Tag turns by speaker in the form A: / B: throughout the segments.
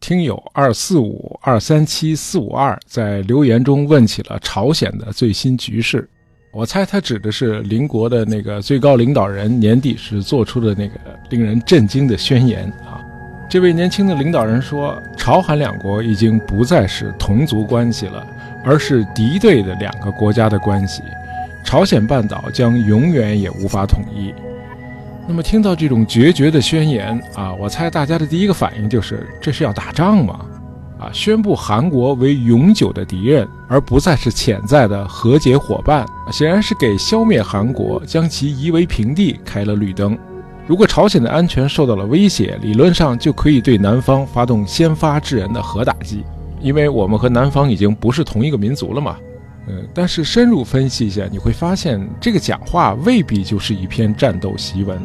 A: 听友二四五二三七四五二在留言中问起了朝鲜的最新局势，我猜他指的是邻国的那个最高领导人年底时做出的那个令人震惊的宣言啊。这位年轻的领导人说，朝韩两国已经不再是同族关系了，而是敌对的两个国家的关系，朝鲜半岛将永远也无法统一。那么听到这种决绝的宣言啊，我猜大家的第一个反应就是这是要打仗吗？啊，宣布韩国为永久的敌人，而不再是潜在的和解伙伴，显然是给消灭韩国、将其夷为平地开了绿灯。如果朝鲜的安全受到了威胁，理论上就可以对南方发动先发制人的核打击，因为我们和南方已经不是同一个民族了嘛。嗯，但是深入分析一下，你会发现这个讲话未必就是一篇战斗檄文，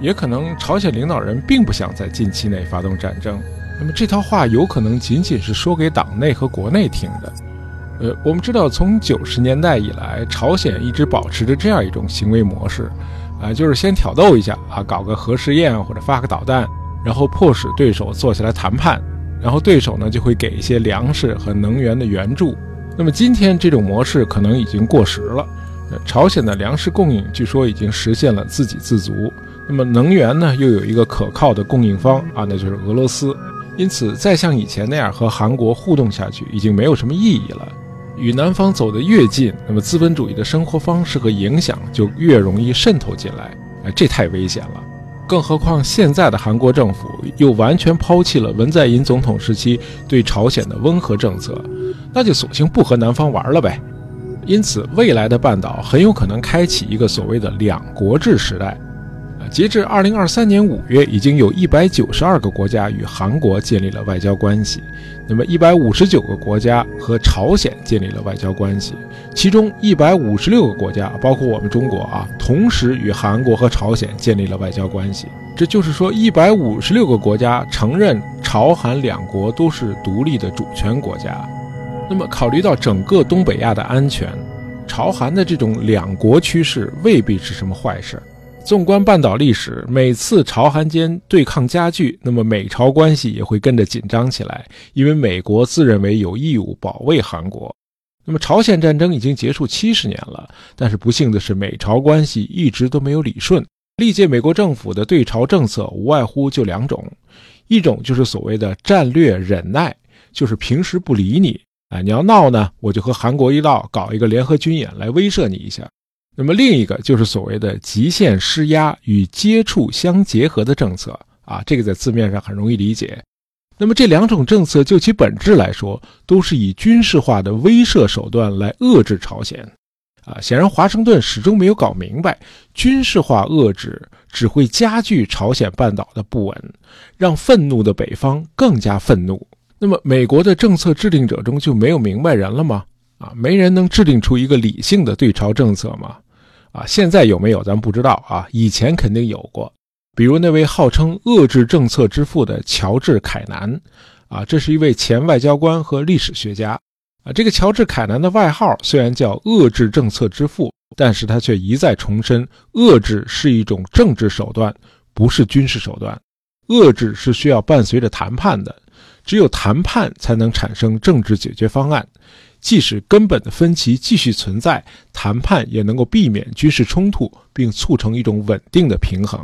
A: 也可能朝鲜领导人并不想在近期内发动战争。那么这套话有可能仅仅是说给党内和国内听的。呃，我们知道从九十年代以来，朝鲜一直保持着这样一种行为模式，啊，就是先挑逗一下啊，搞个核试验或者发个导弹，然后迫使对手坐下来谈判，然后对手呢就会给一些粮食和能源的援助。那么今天这种模式可能已经过时了。朝鲜的粮食供应据说已经实现了自给自足。那么能源呢，又有一个可靠的供应方啊，那就是俄罗斯。因此，再像以前那样和韩国互动下去，已经没有什么意义了。与南方走得越近，那么资本主义的生活方式和影响就越容易渗透进来。哎，这太危险了。更何况现在的韩国政府又完全抛弃了文在寅总统时期对朝鲜的温和政策。那就索性不和南方玩了呗，因此未来的半岛很有可能开启一个所谓的两国制时代。截至二零二三年五月，已经有一百九十二个国家与韩国建立了外交关系，那么一百五十九个国家和朝鲜建立了外交关系，其中一百五十六个国家，包括我们中国啊，同时与韩国和朝鲜建立了外交关系。这就是说，一百五十六个国家承认朝韩两国都是独立的主权国家。那么，考虑到整个东北亚的安全，朝韩的这种两国趋势未必是什么坏事。纵观半岛历史，每次朝韩间对抗加剧，那么美朝关系也会跟着紧张起来，因为美国自认为有义务保卫韩国。那么，朝鲜战争已经结束七十年了，但是不幸的是，美朝关系一直都没有理顺。历届美国政府的对朝政策无外乎就两种，一种就是所谓的战略忍耐，就是平时不理你。哎，你要闹呢，我就和韩国一道搞一个联合军演来威慑你一下。那么另一个就是所谓的极限施压与接触相结合的政策啊，这个在字面上很容易理解。那么这两种政策就其本质来说，都是以军事化的威慑手段来遏制朝鲜。啊，显然华盛顿始终没有搞明白，军事化遏制只会加剧朝鲜半岛的不稳，让愤怒的北方更加愤怒。那么，美国的政策制定者中就没有明白人了吗？啊，没人能制定出一个理性的对朝政策吗？啊，现在有没有咱不知道啊，以前肯定有过。比如那位号称遏制政策之父的乔治·凯南，啊，这是一位前外交官和历史学家。啊，这个乔治·凯南的外号虽然叫遏制政策之父，但是他却一再重申，遏制是一种政治手段，不是军事手段。遏制是需要伴随着谈判的。只有谈判才能产生政治解决方案，即使根本的分歧继续存在，谈判也能够避免军事冲突，并促成一种稳定的平衡。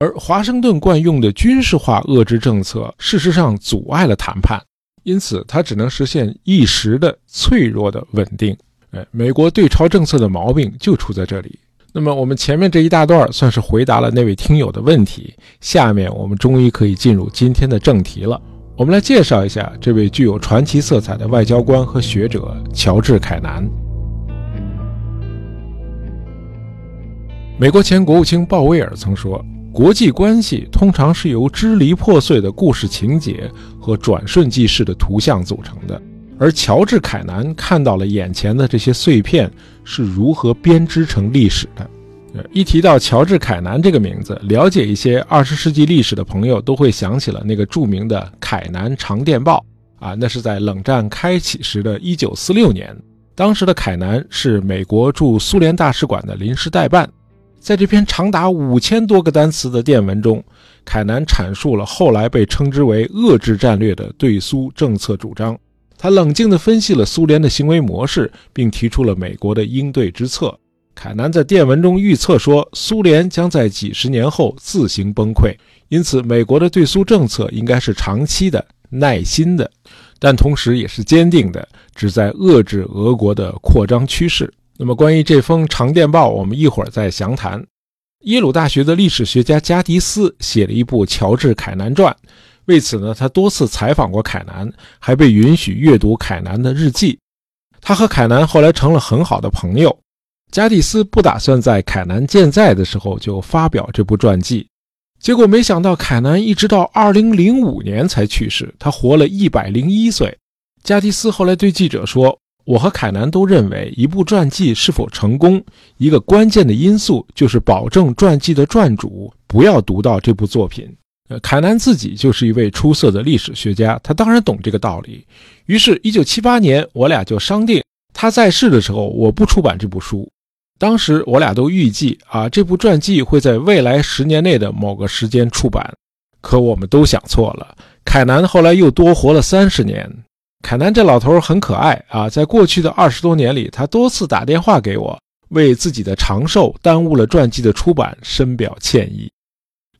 A: 而华盛顿惯用的军事化遏制政策，事实上阻碍了谈判，因此它只能实现一时的脆弱的稳定。哎，美国对朝政策的毛病就出在这里。那么我们前面这一大段算是回答了那位听友的问题，下面我们终于可以进入今天的正题了。我们来介绍一下这位具有传奇色彩的外交官和学者乔治·凯南。美国前国务卿鲍威尔曾说：“国际关系通常是由支离破碎的故事情节和转瞬即逝的图像组成的。”而乔治·凯南看到了眼前的这些碎片是如何编织成历史的。一提到乔治·凯南这个名字，了解一些二十世纪历史的朋友都会想起了那个著名的凯南长电报啊，那是在冷战开启时的一九四六年，当时的凯南是美国驻苏联大使馆的临时代办。在这篇长达五千多个单词的电文中，凯南阐述了后来被称之为“遏制战略”的对苏政策主张。他冷静地分析了苏联的行为模式，并提出了美国的应对之策。凯南在电文中预测说，苏联将在几十年后自行崩溃，因此美国的对苏政策应该是长期的、耐心的，但同时也是坚定的，旨在遏制俄国的扩张趋势。那么，关于这封长电报，我们一会儿再详谈。耶鲁大学的历史学家加迪斯写了一部《乔治·凯南传》，为此呢，他多次采访过凯南，还被允许阅读凯南的日记。他和凯南后来成了很好的朋友。加蒂斯不打算在凯南健在的时候就发表这部传记，结果没想到凯南一直到2005年才去世，他活了一百零一岁。加蒂斯后来对记者说。我和凯南都认为，一部传记是否成功，一个关键的因素就是保证传记的传主不要读到这部作品。呃，凯南自己就是一位出色的历史学家，他当然懂这个道理。于是，一九七八年，我俩就商定，他在世的时候，我不出版这部书。当时，我俩都预计啊，这部传记会在未来十年内的某个时间出版。可我们都想错了，凯南后来又多活了三十年。凯南这老头很可爱啊，在过去的二十多年里，他多次打电话给我，为自己的长寿耽误了传记的出版深表歉意。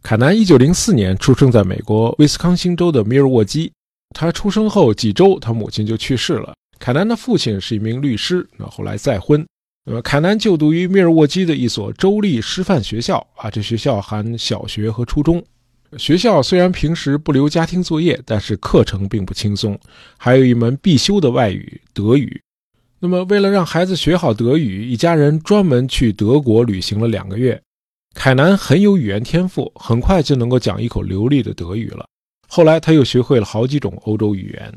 A: 凯南一九零四年出生在美国威斯康星州的米尔沃基，他出生后几周，他母亲就去世了。凯南的父亲是一名律师，那后来再婚。那么凯南就读于密尔沃基的一所州立师范学校啊，这学校含小学和初中。学校虽然平时不留家庭作业，但是课程并不轻松，还有一门必修的外语德语。那么，为了让孩子学好德语，一家人专门去德国旅行了两个月。凯南很有语言天赋，很快就能够讲一口流利的德语了。后来，他又学会了好几种欧洲语言。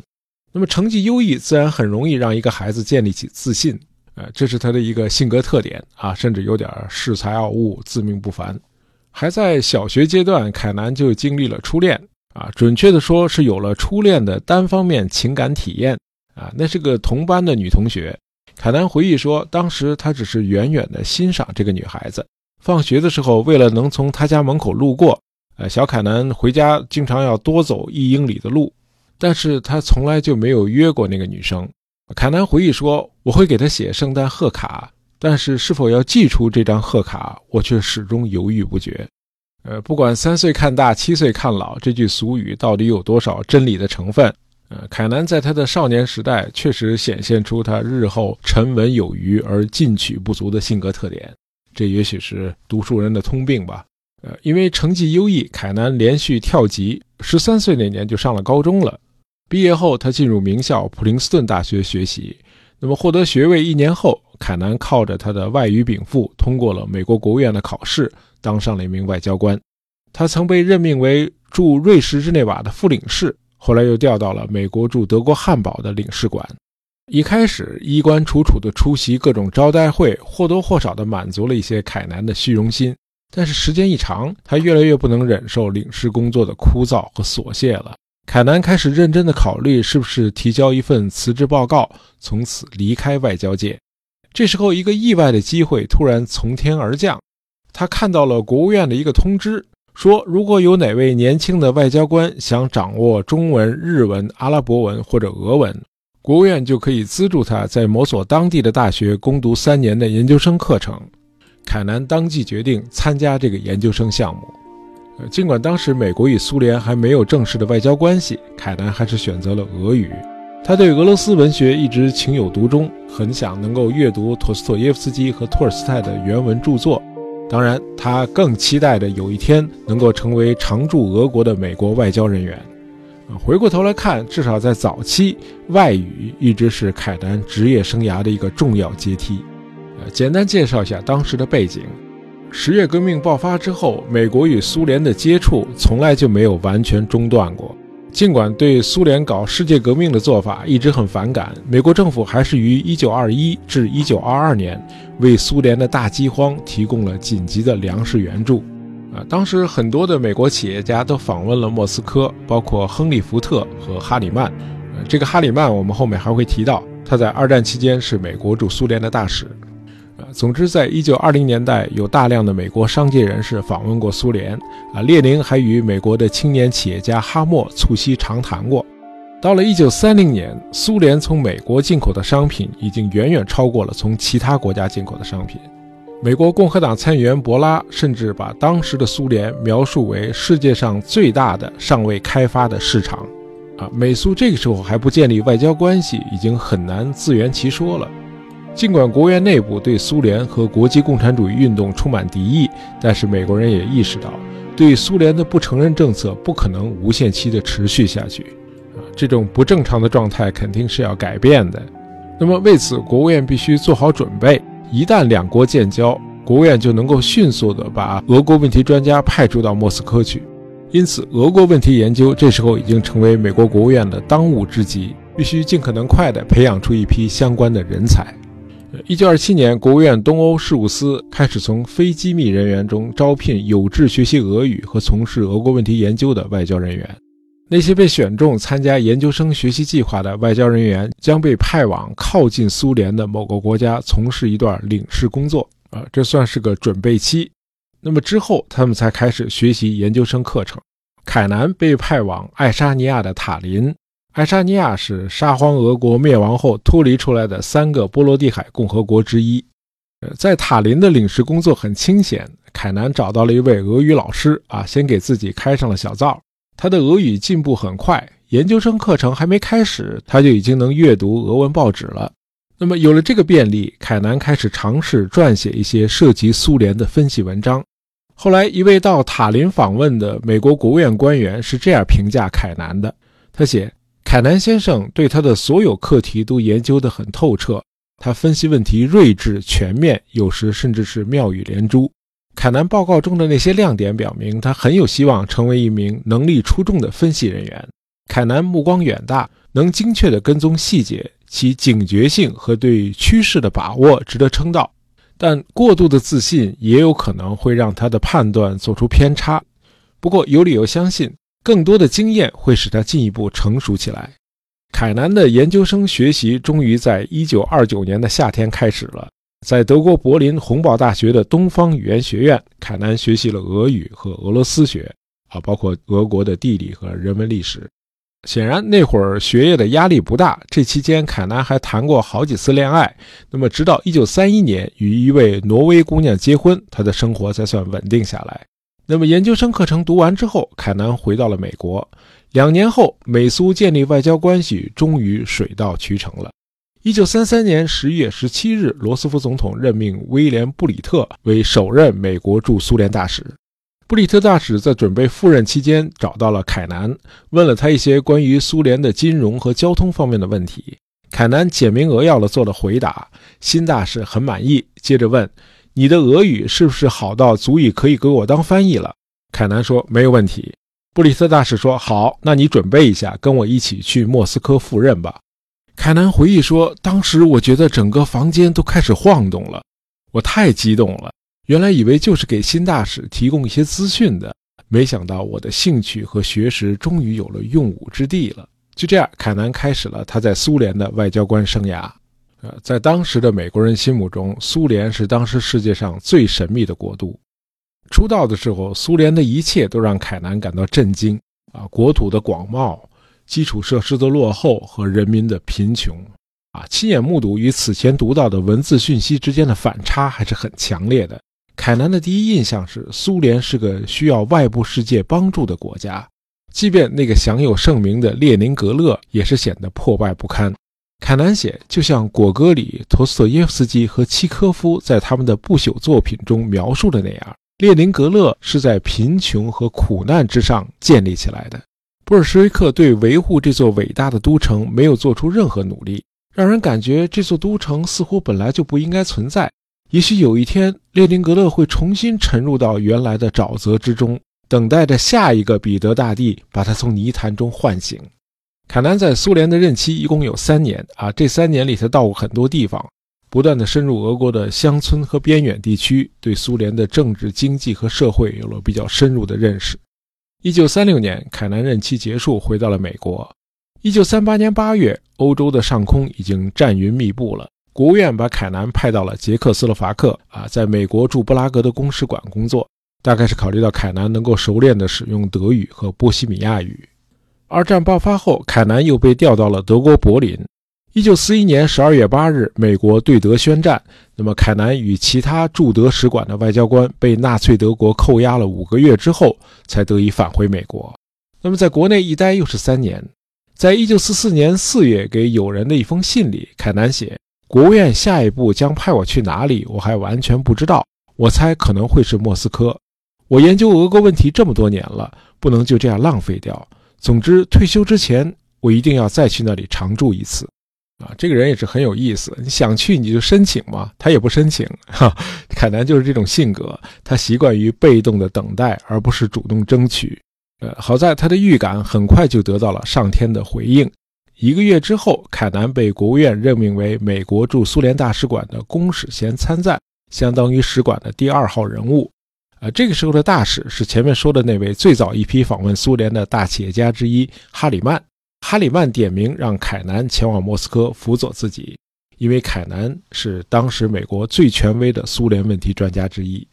A: 那么，成绩优异自然很容易让一个孩子建立起自信，呃，这是他的一个性格特点啊，甚至有点恃才傲物、自命不凡。还在小学阶段，凯南就经历了初恋啊，准确的说是有了初恋的单方面情感体验啊。那是个同班的女同学，凯南回忆说，当时他只是远远的欣赏这个女孩子。放学的时候，为了能从她家门口路过，呃，小凯南回家经常要多走一英里的路，但是他从来就没有约过那个女生。凯南回忆说，我会给他写圣诞贺卡。但是，是否要寄出这张贺卡，我却始终犹豫不决。呃，不管三岁看大，七岁看老，这句俗语到底有多少真理的成分？呃，凯南在他的少年时代确实显现出他日后沉稳有余而进取不足的性格特点，这也许是读书人的通病吧。呃，因为成绩优异，凯南连续跳级，十三岁那年就上了高中了。毕业后，他进入名校普林斯顿大学学习。那么获得学位一年后，凯南靠着他的外语禀赋，通过了美国国务院的考试，当上了一名外交官。他曾被任命为驻瑞士日内瓦的副领事，后来又调到了美国驻德国汉堡的领事馆。一开始衣冠楚楚地出席各种招待会，或多或少地满足了一些凯南的虚荣心。但是时间一长，他越来越不能忍受领事工作的枯燥和琐屑了。凯南开始认真地考虑，是不是提交一份辞职报告，从此离开外交界。这时候，一个意外的机会突然从天而降。他看到了国务院的一个通知，说如果有哪位年轻的外交官想掌握中文、日文、阿拉伯文或者俄文，国务院就可以资助他在某所当地的大学攻读三年的研究生课程。凯南当即决定参加这个研究生项目。尽管当时美国与苏联还没有正式的外交关系，凯南还是选择了俄语。他对俄罗斯文学一直情有独钟，很想能够阅读陀思妥耶夫斯基和托尔斯泰的原文著作。当然，他更期待着有一天能够成为常驻俄国的美国外交人员。回过头来看，至少在早期，外语一直是凯南职业生涯的一个重要阶梯。呃，简单介绍一下当时的背景。十月革命爆发之后，美国与苏联的接触从来就没有完全中断过。尽管对苏联搞世界革命的做法一直很反感，美国政府还是于1921至1922年为苏联的大饥荒提供了紧急的粮食援助。啊，当时很多的美国企业家都访问了莫斯科，包括亨利·福特和哈里曼。呃，这个哈里曼我们后面还会提到，他在二战期间是美国驻苏联的大使。总之，在一九二零年代，有大量的美国商界人士访问过苏联，啊，列宁还与美国的青年企业家哈默促膝长谈过。到了一九三零年，苏联从美国进口的商品已经远远超过了从其他国家进口的商品。美国共和党参议员博拉甚至把当时的苏联描述为世界上最大的尚未开发的市场。啊，美苏这个时候还不建立外交关系，已经很难自圆其说了。尽管国务院内部对苏联和国际共产主义运动充满敌意，但是美国人也意识到，对苏联的不承认政策不可能无限期的持续下去。啊，这种不正常的状态肯定是要改变的。那么为此，国务院必须做好准备，一旦两国建交，国务院就能够迅速的把俄国问题专家派驻到莫斯科去。因此，俄国问题研究这时候已经成为美国国务院的当务之急，必须尽可能快地培养出一批相关的人才。一九二七年，国务院东欧事务司开始从非机密人员中招聘有志学习俄语和从事俄国问题研究的外交人员。那些被选中参加研究生学习计划的外交人员将被派往靠近苏联的某个国家从事一段领事工作。啊，这算是个准备期。那么之后，他们才开始学习研究生课程。凯南被派往爱沙尼亚的塔林。爱沙尼亚是沙皇俄国灭亡后脱离出来的三个波罗的海共和国之一。呃，在塔林的领事工作很清闲，凯南找到了一位俄语老师啊，先给自己开上了小灶。他的俄语进步很快，研究生课程还没开始，他就已经能阅读俄文报纸了。那么有了这个便利，凯南开始尝试撰写一些涉及苏联的分析文章。后来，一位到塔林访问的美国国务院官员是这样评价凯南的，他写。凯南先生对他的所有课题都研究得很透彻，他分析问题睿智全面，有时甚至是妙语连珠。凯南报告中的那些亮点表明，他很有希望成为一名能力出众的分析人员。凯南目光远大，能精确地跟踪细节，其警觉性和对趋势的把握值得称道。但过度的自信也有可能会让他的判断做出偏差。不过，有理由相信。更多的经验会使他进一步成熟起来。凯南的研究生学习终于在1929年的夏天开始了。在德国柏林洪堡大学的东方语言学院，凯南学习了俄语和俄罗斯学，啊，包括俄国的地理和人文历史。显然那会儿学业的压力不大。这期间，凯南还谈过好几次恋爱。那么，直到1931年与一位挪威姑娘结婚，他的生活才算稳定下来。那么研究生课程读完之后，凯南回到了美国。两年后，美苏建立外交关系终于水到渠成了。一九三三年十一月十七日，罗斯福总统任命威廉·布里特为首任美国驻苏联大使。布里特大使在准备赴任期间，找到了凯南，问了他一些关于苏联的金融和交通方面的问题。凯南简明扼要地做了回答，新大使很满意，接着问。你的俄语是不是好到足以可以给我当翻译了？凯南说没有问题。布里特大使说好，那你准备一下，跟我一起去莫斯科赴任吧。凯南回忆说，当时我觉得整个房间都开始晃动了，我太激动了。原来以为就是给新大使提供一些资讯的，没想到我的兴趣和学识终于有了用武之地了。就这样，凯南开始了他在苏联的外交官生涯。呃，在当时的美国人心目中，苏联是当时世界上最神秘的国度。出道的时候，苏联的一切都让凯南感到震惊啊！国土的广袤、基础设施的落后和人民的贫穷啊，亲眼目睹与此前读到的文字讯息之间的反差还是很强烈的。凯南的第一印象是，苏联是个需要外部世界帮助的国家，即便那个享有盛名的列宁格勒也是显得破败不堪。凯南写，就像果戈里、陀思妥耶夫斯基和契科夫在他们的不朽作品中描述的那样，列宁格勒是在贫穷和苦难之上建立起来的。布尔什维克对维护这座伟大的都城没有做出任何努力，让人感觉这座都城似乎本来就不应该存在。也许有一天，列宁格勒会重新沉入到原来的沼泽之中，等待着下一个彼得大帝把它从泥潭中唤醒。凯南在苏联的任期一共有三年啊，这三年里他到过很多地方，不断的深入俄国的乡村和边远地区，对苏联的政治、经济和社会有了比较深入的认识。一九三六年，凯南任期结束，回到了美国。一九三八年八月，欧洲的上空已经战云密布了，国务院把凯南派到了捷克斯洛伐克啊，在美国驻布拉格的公使馆工作，大概是考虑到凯南能够熟练地使用德语和波西米亚语。二战爆发后，凯南又被调到了德国柏林。一九四一年十二月八日，美国对德宣战。那么，凯南与其他驻德使馆的外交官被纳粹德国扣押了五个月之后，才得以返回美国。那么，在国内一待又是三年。在一九四四年四月给友人的一封信里，凯南写：“国务院下一步将派我去哪里，我还完全不知道。我猜可能会是莫斯科。我研究俄国问题这么多年了，不能就这样浪费掉。总之，退休之前，我一定要再去那里常住一次。”啊，这个人也是很有意思。你想去你就申请嘛，他也不申请。哈，凯南就是这种性格，他习惯于被动的等待，而不是主动争取。呃，好在他的预感很快就得到了上天的回应。一个月之后，凯南被国务院任命为美国驻苏联大使馆的公使衔参赞，相当于使馆的第二号人物。呃，这个时候的大使是前面说的那位最早一批访问苏联的大企业家之一哈里曼。哈里曼点名让凯南前往莫斯科辅佐自己，因为凯南是当时美国最权威的苏联问题专家之一。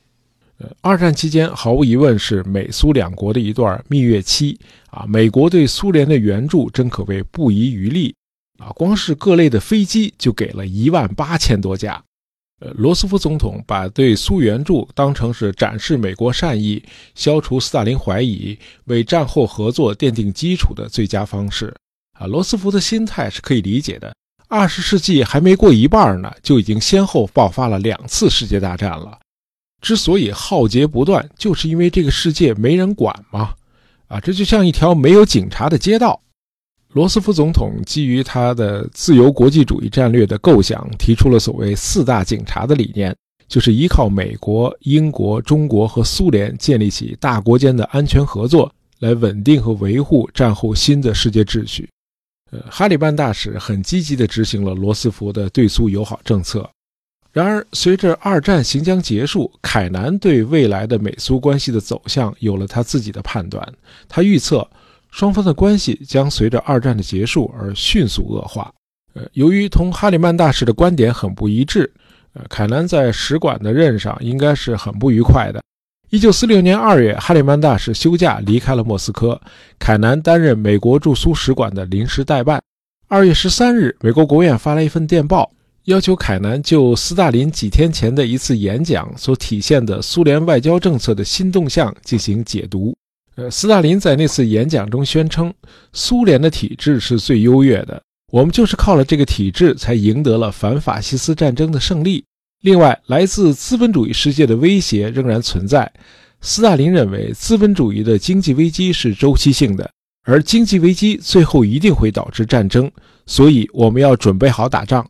A: 呃，二战期间毫无疑问是美苏两国的一段蜜月期啊！美国对苏联的援助真可谓不遗余力啊！光是各类的飞机就给了一万八千多架。呃，罗斯福总统把对苏援助当成是展示美国善意、消除斯大林怀疑、为战后合作奠定基础的最佳方式。啊，罗斯福的心态是可以理解的。二十世纪还没过一半呢，就已经先后爆发了两次世界大战了。之所以浩劫不断，就是因为这个世界没人管嘛。啊，这就像一条没有警察的街道。罗斯福总统基于他的自由国际主义战略的构想，提出了所谓“四大警察”的理念，就是依靠美国、英国、中国和苏联建立起大国间的安全合作，来稳定和维护战后新的世界秩序。呃，哈里曼大使很积极地执行了罗斯福的对苏友好政策。然而，随着二战行将结束，凯南对未来的美苏关系的走向有了他自己的判断。他预测。双方的关系将随着二战的结束而迅速恶化。呃，由于同哈里曼大使的观点很不一致，呃，凯南在使馆的任上应该是很不愉快的。一九四六年二月，哈里曼大使休假离开了莫斯科，凯南担任美国驻苏使馆的临时代办。二月十三日，美国国务院发来一份电报，要求凯南就斯大林几天前的一次演讲所体现的苏联外交政策的新动向进行解读。呃，斯大林在那次演讲中宣称，苏联的体制是最优越的，我们就是靠了这个体制才赢得了反法西斯战争的胜利。另外，来自资本主义世界的威胁仍然存在。斯大林认为，资本主义的经济危机是周期性的，而经济危机最后一定会导致战争，所以我们要准备好打仗。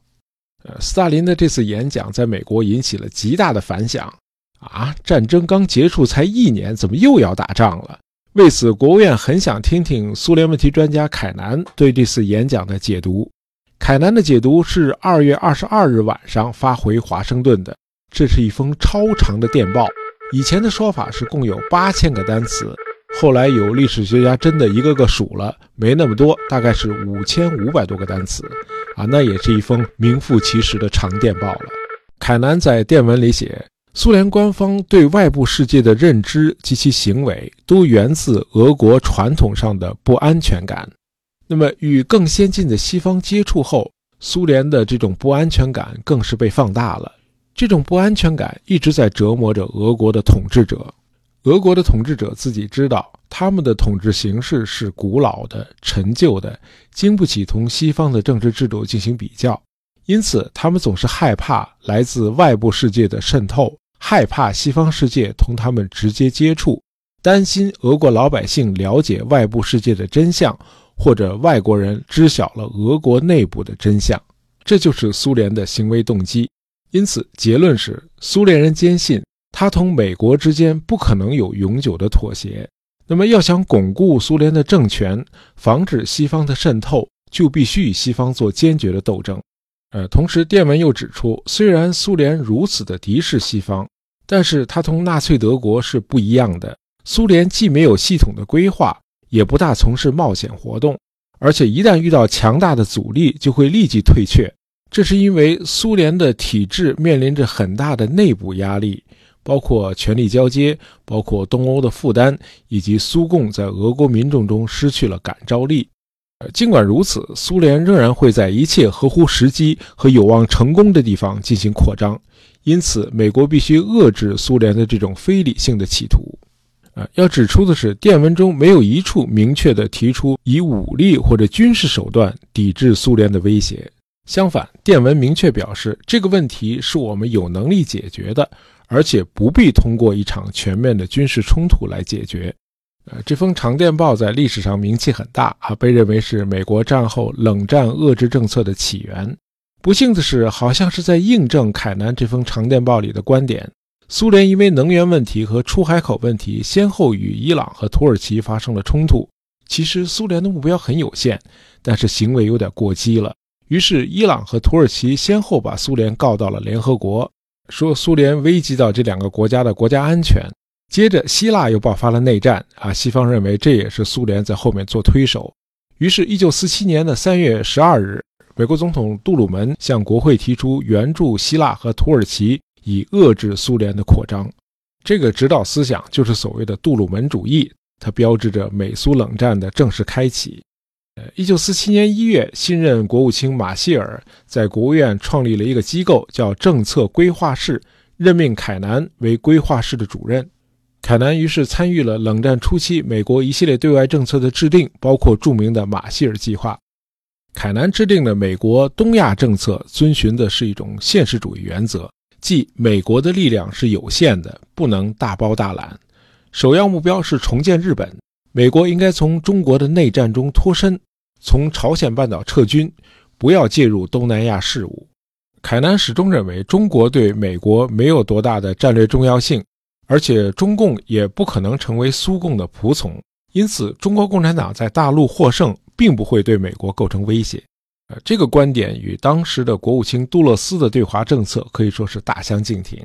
A: 呃，斯大林的这次演讲在美国引起了极大的反响。啊，战争刚结束才一年，怎么又要打仗了？为此，国务院很想听听苏联问题专家凯南对这次演讲的解读。凯南的解读是二月二十二日晚上发回华盛顿的，这是一封超长的电报。以前的说法是共有八千个单词，后来有历史学家真的一个个数了，没那么多，大概是五千五百多个单词。啊，那也是一封名副其实的长电报了。凯南在电文里写。苏联官方对外部世界的认知及其行为，都源自俄国传统上的不安全感。那么，与更先进的西方接触后，苏联的这种不安全感更是被放大了。这种不安全感一直在折磨着俄国的统治者。俄国的统治者自己知道，他们的统治形式是古老的、陈旧的，经不起同西方的政治制度进行比较。因此，他们总是害怕来自外部世界的渗透。害怕西方世界同他们直接接触，担心俄国老百姓了解外部世界的真相，或者外国人知晓了俄国内部的真相，这就是苏联的行为动机。因此，结论是，苏联人坚信他同美国之间不可能有永久的妥协。那么，要想巩固苏联的政权，防止西方的渗透，就必须与西方做坚决的斗争。呃，同时，电文又指出，虽然苏联如此的敌视西方，但是它同纳粹德国是不一样的。苏联既没有系统的规划，也不大从事冒险活动，而且一旦遇到强大的阻力，就会立即退却。这是因为苏联的体制面临着很大的内部压力，包括权力交接，包括东欧的负担，以及苏共在俄国民众中失去了感召力。尽管如此，苏联仍然会在一切合乎时机和有望成功的地方进行扩张。因此，美国必须遏制苏联的这种非理性的企图。啊，要指出的是，电文中没有一处明确地提出以武力或者军事手段抵制苏联的威胁。相反，电文明确表示，这个问题是我们有能力解决的，而且不必通过一场全面的军事冲突来解决。呃，这封长电报在历史上名气很大啊，被认为是美国战后冷战遏制政策的起源。不幸的是，好像是在印证凯南这封长电报里的观点：苏联因为能源问题和出海口问题，先后与伊朗和土耳其发生了冲突。其实苏联的目标很有限，但是行为有点过激了。于是伊朗和土耳其先后把苏联告到了联合国，说苏联危及到这两个国家的国家安全。接着，希腊又爆发了内战啊！西方认为这也是苏联在后面做推手。于是，一九四七年的三月十二日，美国总统杜鲁门向国会提出援助希腊和土耳其，以遏制苏联的扩张。这个指导思想就是所谓的杜鲁门主义，它标志着美苏冷战的正式开启。呃，一九四七年一月，新任国务卿马歇尔在国务院创立了一个机构，叫政策规划室，任命凯南为规划室的主任。凯南于是参与了冷战初期美国一系列对外政策的制定，包括著名的马歇尔计划。凯南制定的美国东亚政策遵循的是一种现实主义原则，即美国的力量是有限的，不能大包大揽。首要目标是重建日本，美国应该从中国的内战中脱身，从朝鲜半岛撤军，不要介入东南亚事务。凯南始终认为，中国对美国没有多大的战略重要性。而且中共也不可能成为苏共的仆从，因此中国共产党在大陆获胜，并不会对美国构成威胁。呃，这个观点与当时的国务卿杜勒斯的对华政策可以说是大相径庭，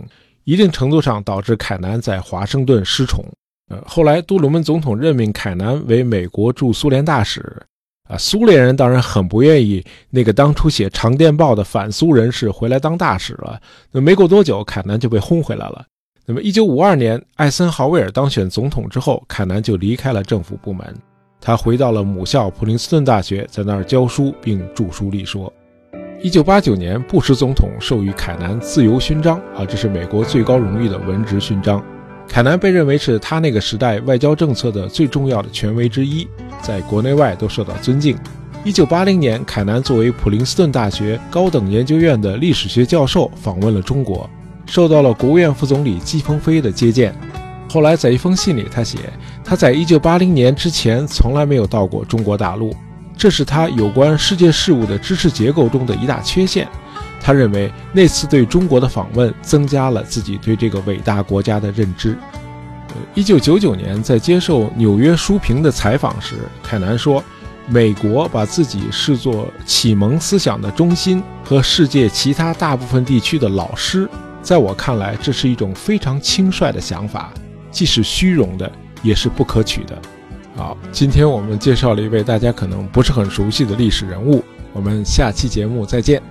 A: 一定程度上导致凯南在华盛顿失宠。呃，后来杜鲁门总统任命凯南为美国驻苏联大使，啊，苏联人当然很不愿意那个当初写长电报的反苏人士回来当大使了。那没过多久，凯南就被轰回来了。那么，一九五二年，艾森豪威尔当选总统之后，凯南就离开了政府部门，他回到了母校普林斯顿大学，在那儿教书并著书立说。一九八九年，布什总统授予凯南自由勋章，啊，这是美国最高荣誉的文职勋章。凯南被认为是他那个时代外交政策的最重要的权威之一，在国内外都受到尊敬。一九八零年，凯南作为普林斯顿大学高等研究院的历史学教授访问了中国。受到了国务院副总理季鹏飞的接见。后来，在一封信里，他写他在1980年之前从来没有到过中国大陆，这是他有关世界事务的知识结构中的一大缺陷。他认为那次对中国的访问增加了自己对这个伟大国家的认知。呃1999年，在接受《纽约书评》的采访时，凯南说：“美国把自己视作启蒙思想的中心和世界其他大部分地区的老师。”在我看来，这是一种非常轻率的想法，既是虚荣的，也是不可取的。好，今天我们介绍了一位大家可能不是很熟悉的历史人物，我们下期节目再见。